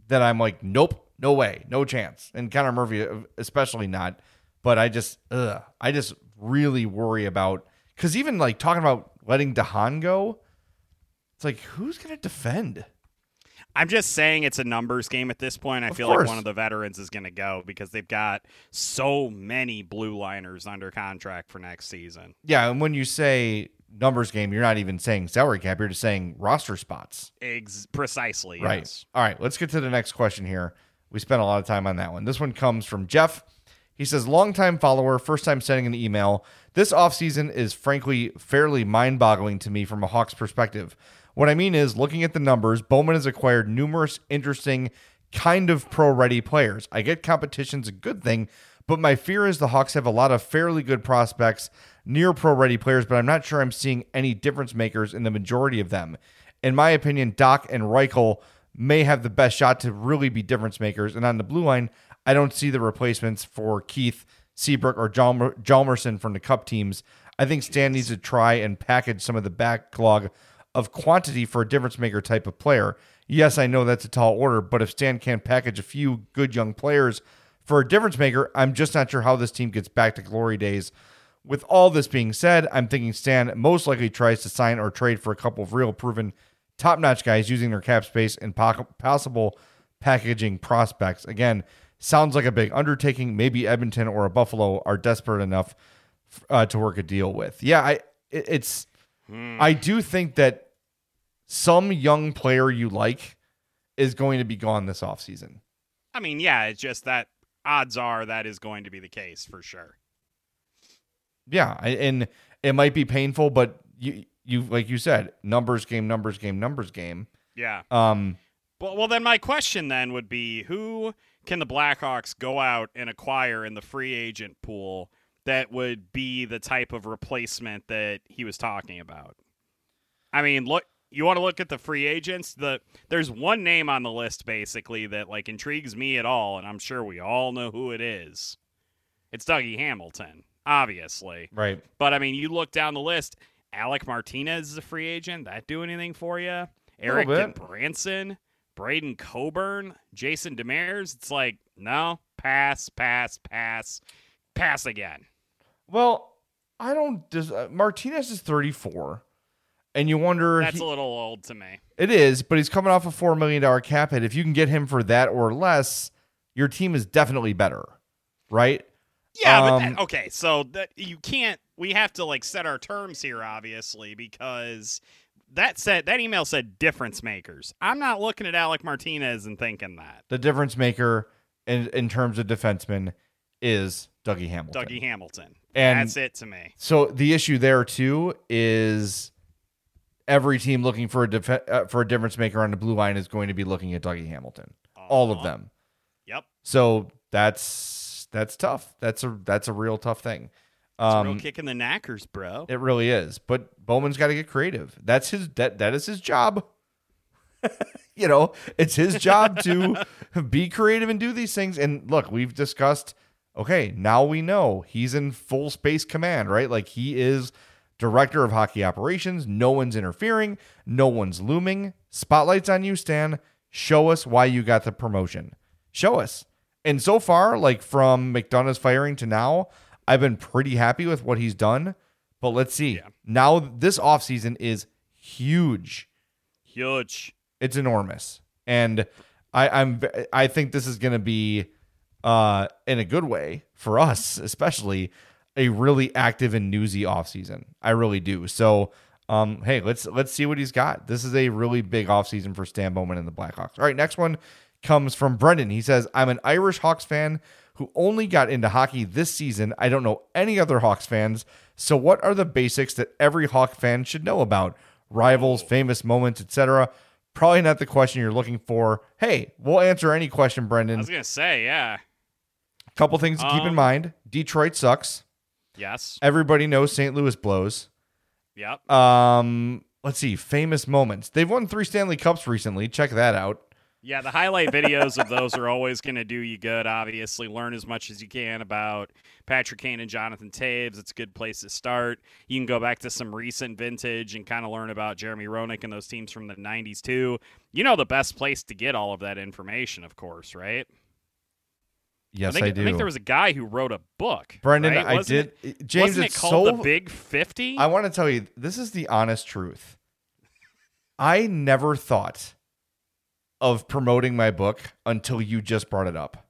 that I'm like, nope, no way, no chance. And Connor Murphy, especially not. But I just, ugh, I just really worry about because even like talking about letting DeHaan go, it's like who's gonna defend? I'm just saying it's a numbers game at this point. I Of feel course. like one of the veterans is going to go because they've got so many blue liners under contract for next season. Yeah, and when you say numbers game, you're not even saying salary cap. You're just saying roster spots. Ex- precisely. Right. Yes. All right. Let's get to the next question here. We spent a lot of time on that one. This one comes from Jeff. He says, longtime follower, first time sending an email. This offseason is frankly fairly mind boggling to me from a Hawks perspective. What I mean is, looking at the numbers, Bowman has acquired numerous interesting, kind of pro ready players. I get competition's a good thing, but my fear is the Hawks have a lot of fairly good prospects, near pro ready players, but I'm not sure I'm seeing any difference makers in the majority of them. In my opinion, Dach and Reichel may have the best shot to really be difference makers. And on the blue line, I don't see the replacements for Keith, Seabrook, or Jalmer- Hjalmarsson from the Cup teams. I think Stan needs to try and package some of the backlog of quantity for a difference maker type of player. Yes, I know that's a tall order, but if Stan can't package a few good young players for a difference maker, I'm just not sure how this team gets back to glory days. With all this being said, I'm thinking Stan most likely tries to sign or trade for a couple of real proven top notch guys using their cap space and po- possible packaging prospects. Again, sounds like a big undertaking. Maybe Edmonton or a Buffalo are desperate enough uh, to work a deal with. Yeah, I it, it's I do think that some young player you like is going to be gone this offseason. I mean, yeah, it's just that odds are that is going to be the case for sure. Yeah, and it might be painful, but you you like you said, numbers game, numbers game, numbers game. Yeah. Um, Well, well, then my question then would be who can the Blackhawks go out and acquire in the free agent pool that would be the type of replacement that he was talking about? I mean, look, you want to look at the free agents. The there's one name on the list basically that like intrigues me at all, and I'm sure we all know who it is. It's Dougie Hamilton, obviously. right. But I mean, you look down the list. Alec Martinez is a free agent. That do anything for you? Eric. Branson, Braydon Coburn, Jason Demers. It's like no, pass, pass, pass, pass again. Well, I don't. Does uh, Martinez is thirty four, and you wonder That's he- a little old to me. it is, but he's coming off a four million dollar cap hit. If you can get him for that or less, your team is definitely better, right? Yeah, but Um, that, okay, so that you can't. We have to like set our terms here, obviously, because that said that email said difference makers. I'm not looking at Alec Martinez and thinking that The difference maker in in terms of defensemen is Dougie Hamilton. Dougie Hamilton. And- That's it to me. So the issue there too is every team looking for a def- uh, for a difference maker on the blue line is going to be looking at Dougie Hamilton. All of Uh-huh. them. Yep. So that's that's tough. That's a that's a real tough thing. It's a real Um, kick in the knackers, bro. it really is. But Bowman's got to get creative. That's his that that is his job. you know, it's his job to be creative and do these things. And look, we've discussed. Okay, now we know he's in full space command, right? Like he is director of hockey operations. No one's interfering. No one's looming. Spotlights on you, Stan. Show us why you got the promotion. Show us. And so far, like from McDonough's firing to now, I've been pretty happy with what he's done. But let's see. Now this offseason is huge. Huge. It's enormous. And I, I'm I think this is gonna be uh in a good way for us, especially a really active and newsy offseason. I really do. So um, hey, let's let's see what he's got. This is a really big offseason for Stan Bowman and the Blackhawks. All right, next one comes from Brendan. He says, I'm an Irish Hawks fan who only got into hockey this season. I don't know any other Hawks fans. So what are the basics that every Hawk fan should know about? Rivals, famous moments, etc. Probably not the question you're looking for. Hey, we'll answer any question, Brendan. I was gonna say, yeah. Couple things to keep in Um, mind. Detroit sucks. Yes. Everybody knows St. Louis blows. Yep. Um, let's see, famous moments. They've won three Stanley Cups recently. Check that out. Yeah, the highlight videos of those are always going to do you good. Obviously, learn as much as you can about Patrick Kane and Jonathan Toews. It's a good place to start. You can go back to some recent vintage and kind of learn about Jeremy Roenick and those teams from the '90s too. You know the best place to get all of that information, of course, right? Yes, I, think, I do. think there was a guy who wrote a book. Brendan, right? I did. It, James, wasn't it's it called so. the Big Fifty? I want to tell you, this is the honest truth. I never thought of promoting my book until you just brought it up.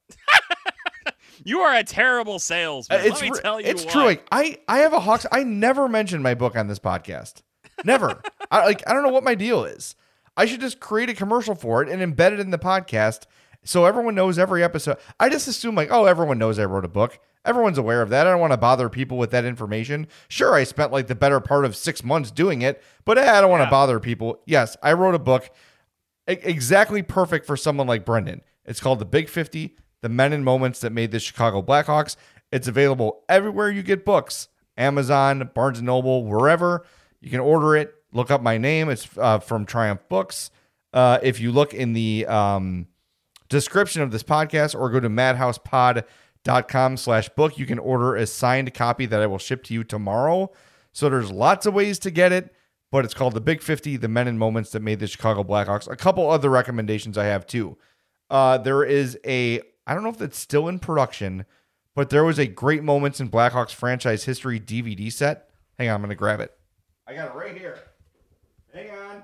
you are a terrible salesman. it's Let me tell you, it's what. true. Like I, I have a Hawks. I never mentioned my book on this podcast. Never. I like. I don't know what my deal is. I should just create a commercial for it and embed it in the podcast so everyone knows every episode. I just assume like, oh, everyone knows I wrote a book. Everyone's aware of that. I don't want to bother people with that information. Sure, I spent like the better part of six months doing it, but eh, I don't want to bother people. Yes, I wrote a book exactly perfect for someone like Brendan. It's called The Big 50 The Men and Moments That Made the Chicago Blackhawks. It's available everywhere you get books Amazon, Barnes and Noble, wherever. You can order it. Look up my name. It's uh, from Triumph Books. Uh, if you look in the um, description of this podcast or go to madhousepod.com slash book, you can order a signed copy that I will ship to you tomorrow. So there's lots of ways to get it, but it's called The Big 50, The Men and Moments That Made the Chicago Blackhawks. A couple other recommendations I have too. Uh, there is a, I don't know if it's still in production, but there was a Great Moments in Blackhawks franchise history DVD set. Hang on, I'm going to grab it. I got it right here. Hang on.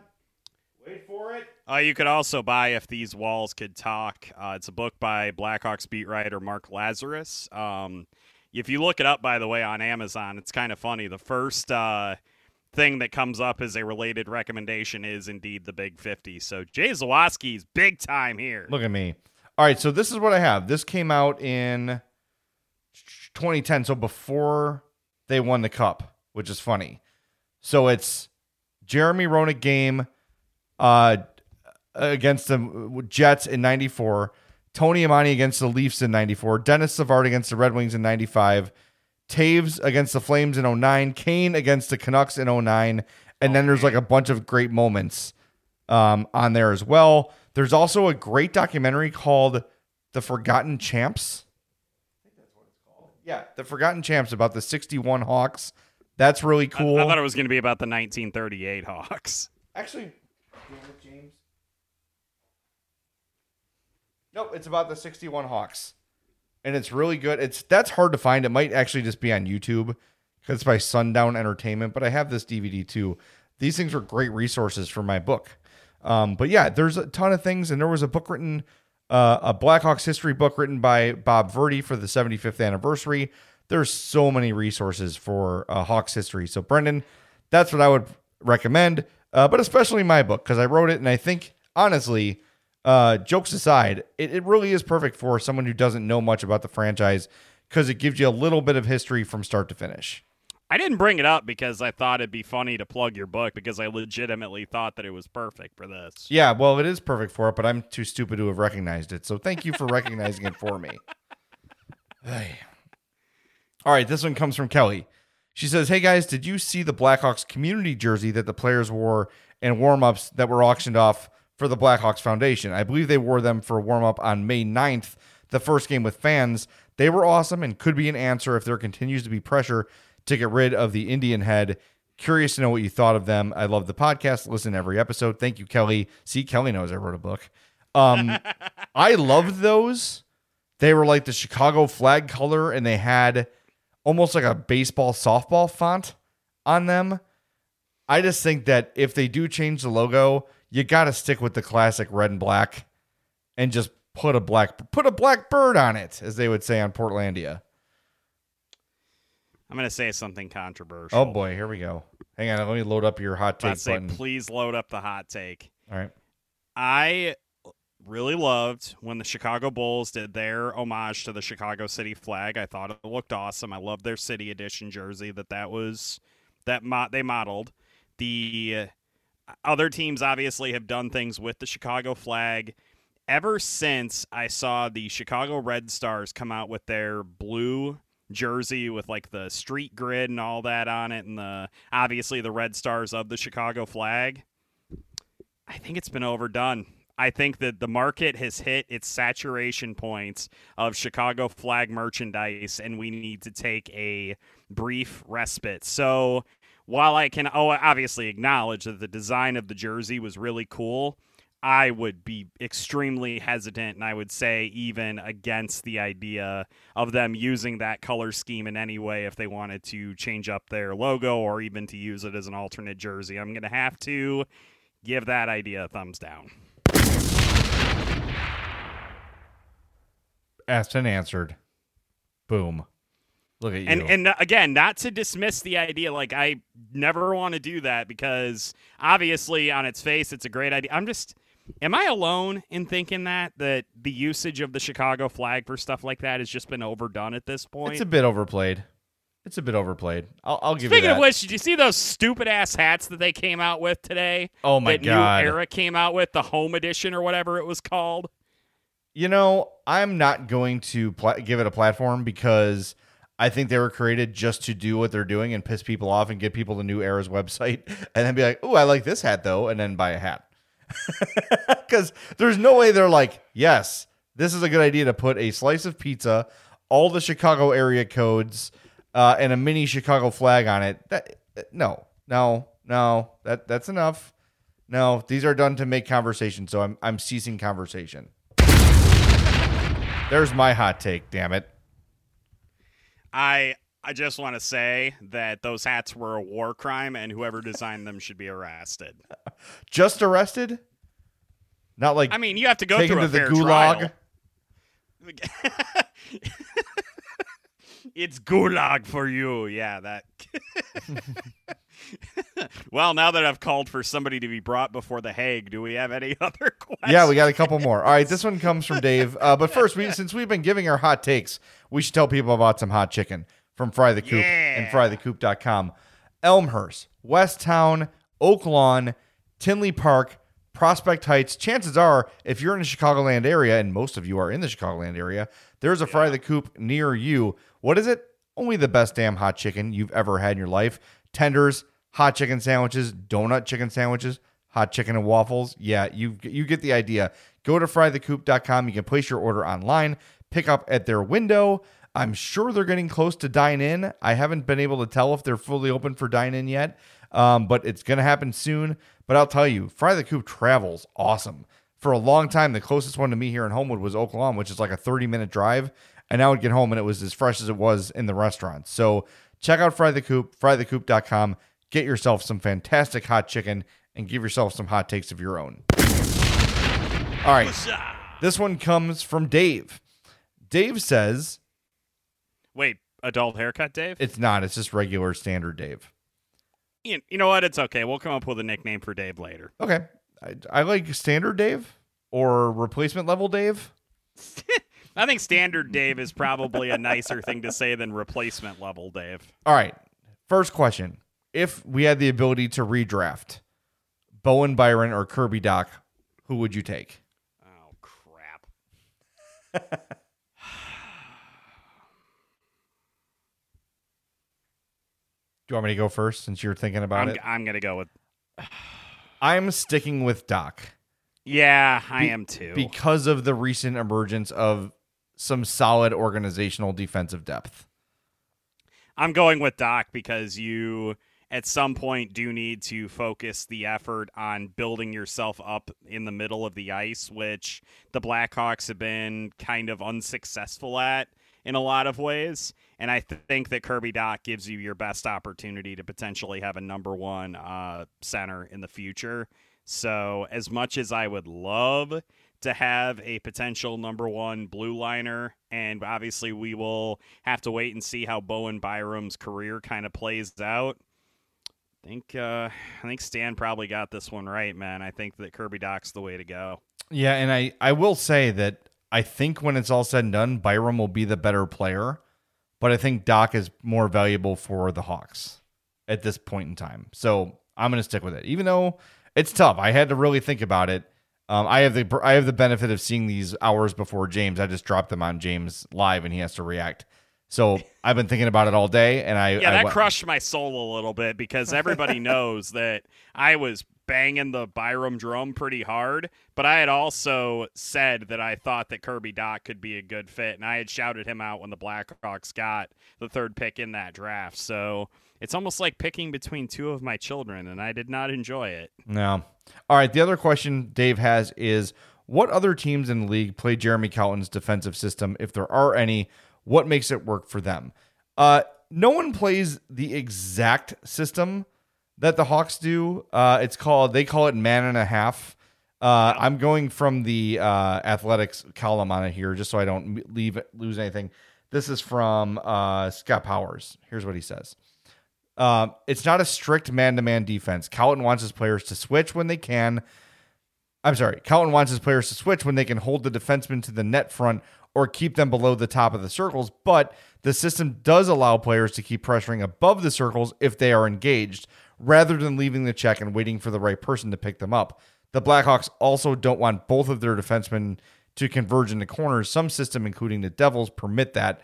Wait for it. Uh, you could also buy If These Walls Could Talk. Uh, it's a book by Blackhawks beat writer Mark Lazerus. Um, if you look it up, by the way, on Amazon, it's kind of funny. The first uh, thing that comes up as a related recommendation is indeed the Big 50. So Jay Zawaski's big time here. Look at me. All right, so this is what I have. This came out in 2010, so before they won the cup, which is funny. So it's Jeremy Roenick game uh, against the Jets in 94, Tony Amonte against the Leafs in 94, Denis Savard against the Red Wings in 95, Toews against the Flames in 09, Kane against the Canucks in 09, and then there's like a bunch of great moments um, on there as well. There's also a great documentary called The Forgotten Champs. Yeah, The Forgotten Champs about the 61 Hawks. That's really I- cool. I, thought it was going to be about the 1938 Hawks. Actually, James. Nope, it's about the 61 Hawks. And it's really good. It's that's hard to find. It might actually just be on YouTube because it's by Sundown Entertainment, but I have this DVD too. These things were great resources for my book. Um, but yeah, there's a ton of things, and there was a book written, uh, a Blackhawks history book written by Bob Verdi for the 75th anniversary. There's so many resources for uh, Hawks history. So Brendan, that's what I would recommend, uh, but especially my book because I wrote it, and I think honestly, uh, jokes aside, it, it really is perfect for someone who doesn't know much about the franchise because it gives you a little bit of history from start to finish. I didn't bring it up because I thought it'd be funny to plug your book because I legitimately thought that it was perfect for this. Yeah, well, it is perfect for it, but I'm too stupid to have recognized it. So thank you for recognizing it for me. Hey. All right, this one comes from Kelly. She says, Hey guys, did you see the Blackhawks community jersey that the players wore in warm ups that were auctioned off for the Blackhawks Foundation? I believe they wore them for a warm up on May 9th, the first game with fans. They were awesome and could be an answer if there continues to be pressure to get rid of the Indian head. Curious to know what you thought of them. I love the podcast. Listen to every episode. Thank you, Kelly. See, Kelly knows I wrote a book. Um, I loved those. They were like the Chicago flag color, and they had almost like a baseball softball font on them. I just think that if they do change the logo, you got to stick with the classic red and black and just put a black put a black bird on it as they would say on Portlandia. I'm going to say something controversial. Oh boy, here we go. Hang on, let me load up your hot take say, button. please load up the hot take. All right. I really loved when the Chicago Bulls did their homage to the Chicago City flag. I thought it looked awesome. I loved their City Edition jersey that that was that mo- they modeled. The other teams obviously have done things with the Chicago flag. Ever since I saw the Chicago Red Stars come out with their blue jersey with like the street grid and all that on it and the obviously the red stars of the Chicago flag, I think it's been overdone. I think that the market has hit its saturation points of Chicago flag merchandise, and we need to take a brief respite. So, while I can oh, obviously acknowledge that the design of the jersey was really cool, I would be extremely hesitant, and I would say even against the idea of them using that color scheme in any way if they wanted to change up their logo or even to use it as an alternate jersey. I'm going to have to give that idea a thumbs down. Asked and answered. Boom. Look at you. And and uh, again, not to dismiss the idea, like I never want to do that because obviously on its face it's a great idea. I'm just am I alone in thinking that that the usage of the Chicago flag for stuff like that has just been overdone at this point? it's a bit overplayed. It's a bit overplayed. I'll, I'll give Speaking you that. of which, did you see those stupid ass hats that they came out with today? Oh my that God. New Era came out with the Home Edition or whatever it was called. You know, I'm not going to pla- give it a platform because I think they were created just to do what they're doing and piss people off and get people to New Era's website and then be like, "Oh, I like this hat though," and then buy a hat. Because there's no way they're like, "Yes, this is a good idea to put a slice of pizza, all the Chicago area codes, uh, and a mini Chicago flag on it." That no, no, no. That that's enough. No, these are done to make conversation, so I'm I'm ceasing conversation. There's my hot take, damn it. I I just want to say that those hats were a war crime, and whoever designed them should be arrested. Just arrested? Not like I mean, you have to go through to the fair gulag. trial. it's gulag for you. Yeah, that. well, now that I've called for somebody to be brought before the Hague, do we have any other questions? Yeah, we got a couple more. All right, this one comes from Dave. Uh, but first, we, since we've been giving our hot takes, we should tell people about some hot chicken from Fry the Coop and frythecoop.com. Elmhurst, Westtown, Oak Lawn, Tinley Park, Prospect Heights. Chances are, if you're in the Chicagoland area, and most of you are in the Chicagoland area, there's a Fry the Coop near you. What is it? Only the best damn hot chicken you've ever had in your life. Tenders, hot chicken sandwiches, donut chicken sandwiches, hot chicken and waffles. Yeah, you you get the idea. Go to frythecoop.com. You can place your order online, pick up at their window. I'm sure they're getting close to dine in. I haven't been able to tell if they're fully open for dine in yet, um, but it's going to happen soon. But I'll tell you, Fry the Coop travels awesome. For a long time, the closest one to me here in Homewood was Lawn, which is like a 30 minute drive. And I would get home and it was as fresh as it was in the restaurant. So check out Fry the Coop, frythecoop.com. Get yourself some fantastic hot chicken and give yourself some hot takes of your own. All right. This one comes from Dave. Dave says Wait, adult haircut, Dave? it's not, it's just regular standard Dave. You you know what? It's okay. We'll come up with a nickname for Dave later. Okay. I, I like standard Dave or replacement level Dave. I think standard Dave is probably a nicer thing to say than replacement level Dave. All right. First question. If we had the ability to redraft Bowen Byram or Kirby Dach, who would you take? Oh crap. Do you want me to go first since you're thinking about I'm, it? I'm gonna go with. I'm sticking with Dach. Yeah, I Be- am too. Because of the recent emergence of some solid organizational defensive depth. I'm going with Dach because you at some point do need to focus the effort on building yourself up in the middle of the ice, which the Blackhawks have been kind of unsuccessful at. in a lot of ways. And I th- think that Kirby Dach gives you your best opportunity to potentially have a number one uh, center in the future. So, as much as I would love to have a potential number one blue liner, and obviously we will have to wait and see how Bowen Byram's career kind of plays out. I think uh, I think Stan probably got this one right, man. I think that Kirby Dach's the way to go. Yeah, and I I will say that I think when it's all said and done, Byram will be the better player, but I think Dach is more valuable for the Hawks at this point in time. So I'm going to stick with it, even though it's tough. I had to really think about it. Um, I have the I have the benefit of seeing these hours before James. I just dropped them on James live, and he has to react. So I've been thinking about it all day, and I yeah, I that crushed my soul a little bit because everybody knows that I was banging the Byram drum pretty hard, but I had also said that I thought that Kirby Dach could be a good fit, and I had shouted him out when the Blackhawks got the third pick in that draft. So it's almost like picking between two of my children, and I did not enjoy it. No. All right. The other question Dave has is what other teams in the league play Jeremy Colliton's defensive system? If there are any, what makes it work for them? Uh, no one plays the exact system that the Hawks do. Uh, it's called, they call it man and a half. Uh, I'm going from the uh, athletics column on it here just so I don't leave lose anything. This is from uh, Scott Powers. Here's what he says. Um, it's not a strict man-to-man defense. Colliton wants his players to switch when they can. I'm sorry. Colliton wants his players to switch when they can hold the defenseman to the net front or keep them below the top of the circles. But the system does allow players to keep pressuring above the circles if they are engaged, rather than leaving the check and waiting for the right person to pick them up. The Blackhawks also don't want both of their defensemen to converge into corners. Some system, including the Devils, permit that.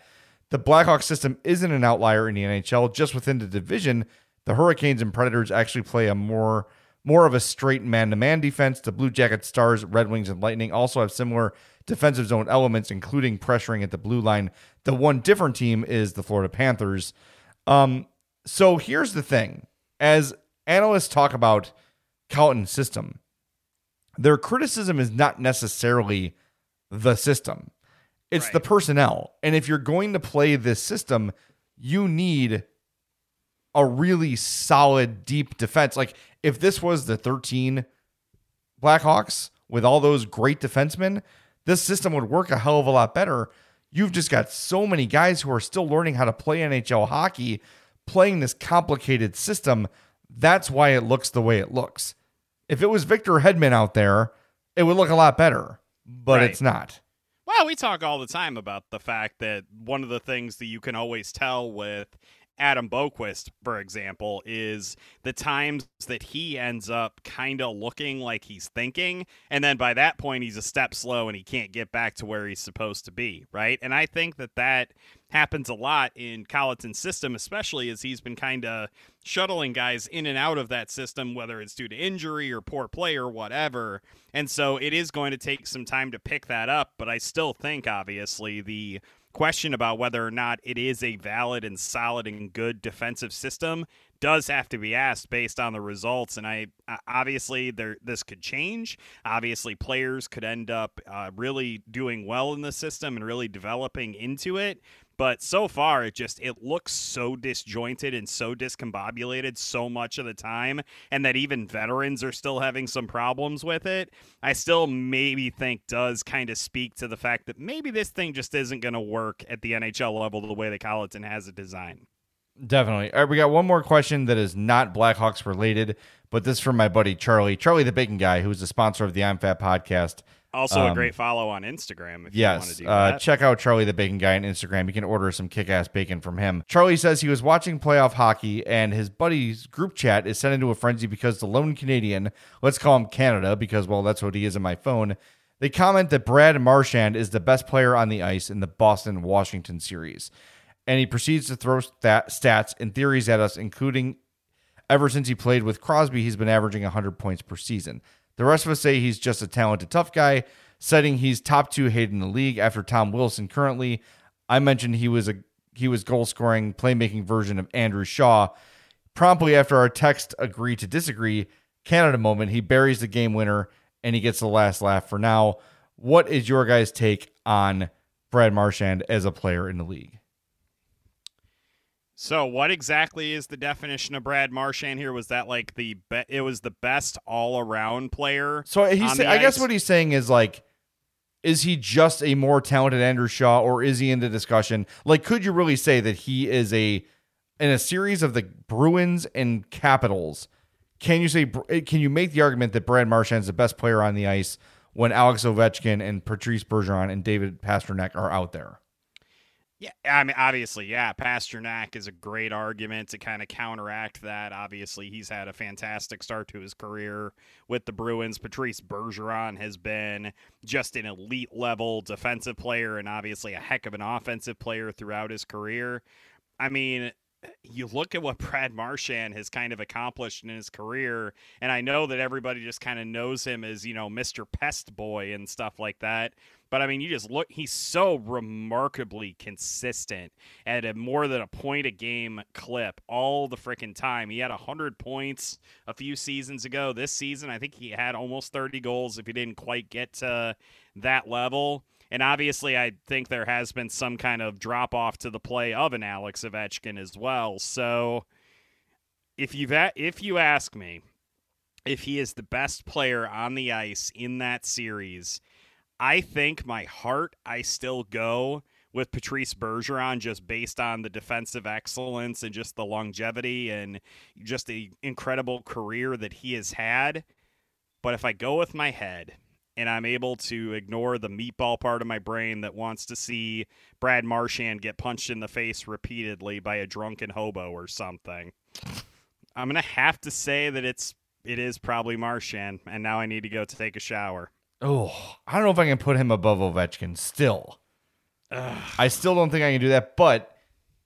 The Blackhawks system isn't an outlier in the NHL. Just within the division, the Hurricanes and Predators actually play a more more of a straight man-to-man defense. The Blue Jackets, Stars, Red Wings, and Lightning also have similar defensive zone elements, including pressuring at the blue line. The one different team is the Florida Panthers. Um, so here's the thing: as analysts talk about Colliton's system, their criticism is not necessarily the system. It's the personnel. And if you're going to play this system, you need a really solid deep defense. Like if this was the 13 Blackhawks with all those great defensemen, this system would work a hell of a lot better. You've just got so many guys who are still learning how to play NHL hockey, playing this complicated system. That's why it looks the way it looks. If it was Victor Hedman out there, it would look a lot better, but Right. it's not. Well, we talk all the time about the fact that one of the things that you can always tell with Adam Boqvist, for example, is the times that he ends up kind of looking like he's thinking. And then by that point, he's a step slow and he can't get back to where he's supposed to be, right? And I think that that happens a lot in Colliton's system, especially as he's been kind of shuttling guys in and out of that system, whether it's due to injury or poor play or whatever. And so it is going to take some time to pick that up. But I still think, obviously, the question about whether or not it is a valid and solid and good defensive system does have to be asked based on the results. And i obviously there this could change. Obviously players could end up uh, really doing well in the system and really developing into it but so far it just it looks so disjointed and so discombobulated so much of the time and that even veterans are still having some problems with it i still maybe think does kind of speak to the fact that maybe this thing just isn't going to work at the nhl level the way that colliton has it designed Definitely. All right, we got one more question that is not Blackhawks related, but this is from my buddy Charlie, Charlie the Bacon Guy, who's the sponsor of the I'm Fat podcast. Also a Um, great follow on instagram if you want to Yes, do uh, that check out Charlie the Bacon Guy on Instagram. You can order some kick ass bacon from him. Charlie says he was watching playoff hockey and his buddy's group chat is sent into a frenzy because the lone Canadian, let's call him Canada because, well, that's what he is in my phone. They comment that Brad Marchand is the best player on the ice in the Boston Washington series. And he proceeds to throw stat- stats and theories at us, including ever since he played with Crosby, he's been averaging 100 points per season. The rest of us say he's just a talented, tough guy, citing he's top two hated in the league after Tom Wilson. Currently, I mentioned he was a he was goal scoring, playmaking version of Andrew Shaw. Promptly after our text agree to disagree, Canada moment, he buries the game winner and he gets the last laugh for now. What is your guys' take on Brad Marchand as a player in the league. So, what exactly is the definition of Brad Marchand here? Was that like the be- it was the best all around player? So he's I guess what he's saying is like is he just a more talented Andrew Shaw or is he in the discussion? Like could you really say that he is a in a series of the Bruins and Capitals? Can you say eh, can you make the argument that Brad Marchand is the best player on the ice when Alex Ovechkin and Patrice Bergeron and David Pastrnak are out there? Yeah, I mean, obviously, yeah, Pastrnak is a great argument to kind of counteract that. Obviously, he's had a fantastic start to his career with the Bruins. Patrice Bergeron has been just an elite level defensive player and obviously a heck of an offensive player throughout his career. I mean, you look at what Brad Marchand has kind of accomplished in his career, and I know that everybody just kind of knows him as, you know, Mr. Pest Boy and stuff like that. But I mean, you just look, he's so remarkably consistent at a more than a point a game clip all the freaking time. He had 100 points a few seasons ago. This season, I think he had almost 30 goals if he didn't quite get to that level. And obviously, I think there has been some kind of drop off to the play of an Alex Ovechkin as well. So if you if you ask me if he is the best player on the ice in that series, I think my heart, I still go with Patrice Bergeron just based on the defensive excellence and just the longevity and just the incredible career that he has had. But if I go with my head and I'm able to ignore the meatball part of my brain that wants to see Brad Marchand get punched in the face repeatedly by a drunken hobo or something, I'm going to have to say that it's it is probably Marchand and now I need to go to take a shower. Oh, I don't know if I can put him above Ovechkin still. Ugh. I still don't think I can do that. But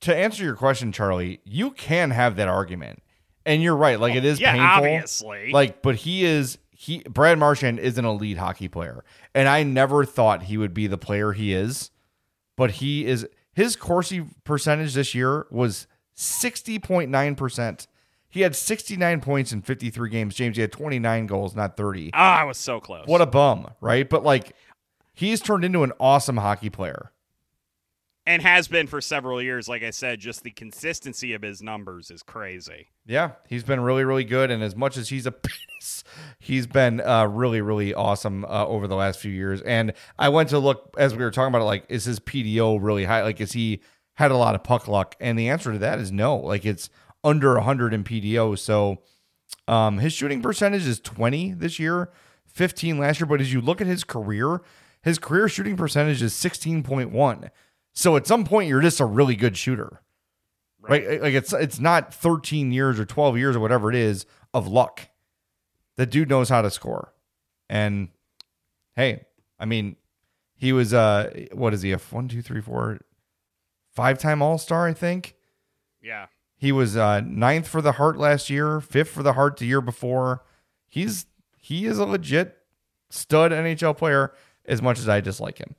to answer your question, Charlie, you can have that argument. And you're right. Like it is yeah, painful. obviously. Like, but he is he Brad Marchand is an elite hockey player. And I never thought he would be the player he is. But he is his Corsi percentage this year was 60.9%. He had 69 points in 53 games. James, he had 29 goals, not 30. Ah, I was so close. What a bum, right? But like, he's turned into an awesome hockey player. And has been for several years. Like I said, just the consistency of his numbers is crazy. Yeah, he's been really, really good. And as much as he's a penis, he's been uh, really, really awesome uh, over the last few years. And I went to look as we were talking about it, like, is his PDO really high? Like, is he had a lot of puck luck? And the answer to that is no. Like, it's under 100 in PDO. So um, his shooting percentage is 20 this year, 15 last year. But as you look at his career, his career shooting percentage is 16.1. So at some point, you're just a really good shooter. Right. right? Like it's it's not 13 years or 12 years or whatever it is of luck. The dude knows how to score. And hey, I mean, he was uh what is he, a one, two, three, four, five time all star, I think. Yeah. He was uh, ninth for the Hart last year, fifth for the Hart the year before. He's he is a legit stud NHL player. As much as I dislike him,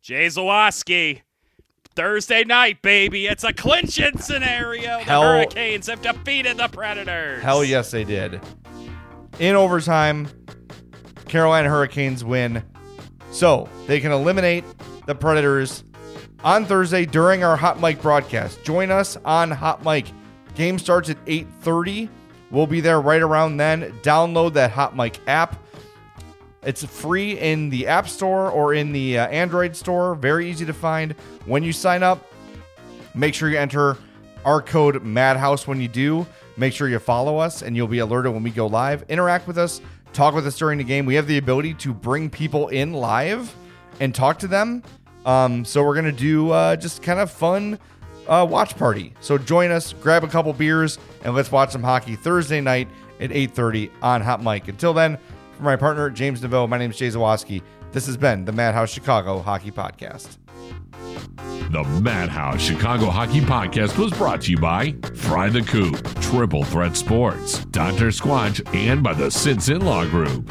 Jay Zawaski. Thursday night, baby. It's a clinching scenario. Hell, the Hurricanes have defeated the Predators. Hell yes, they did. In overtime, Carolina Hurricanes win. So they can eliminate the Predators on Thursday during our Hot Mic broadcast. Join us on Hot Mic. Game starts at 8:30. We'll be there right around then. Download that Hot Mic app. It's free in the App Store or in the uh, Android store. Very easy to find. When you sign up, make sure you enter our code Madhouse when you do. Make sure you follow us and you'll be alerted when we go live. Interact with us, talk with us during the game. We have the ability to bring people in live and talk to them. Um, so we're gonna do uh, just kind of fun uh, watch party. So join us, grab a couple beers, and let's watch some hockey Thursday night at 8:30 on Hot Mic. Until then, for my partner James Neveau, my name is Jay Zawaski. This has been the Madhouse Chicago Hockey Podcast. The Madhouse Chicago Hockey Podcast was brought to you by Fry the Coop, Triple Threat Sports, Dr. Squatch, and by the Sinson Law Group.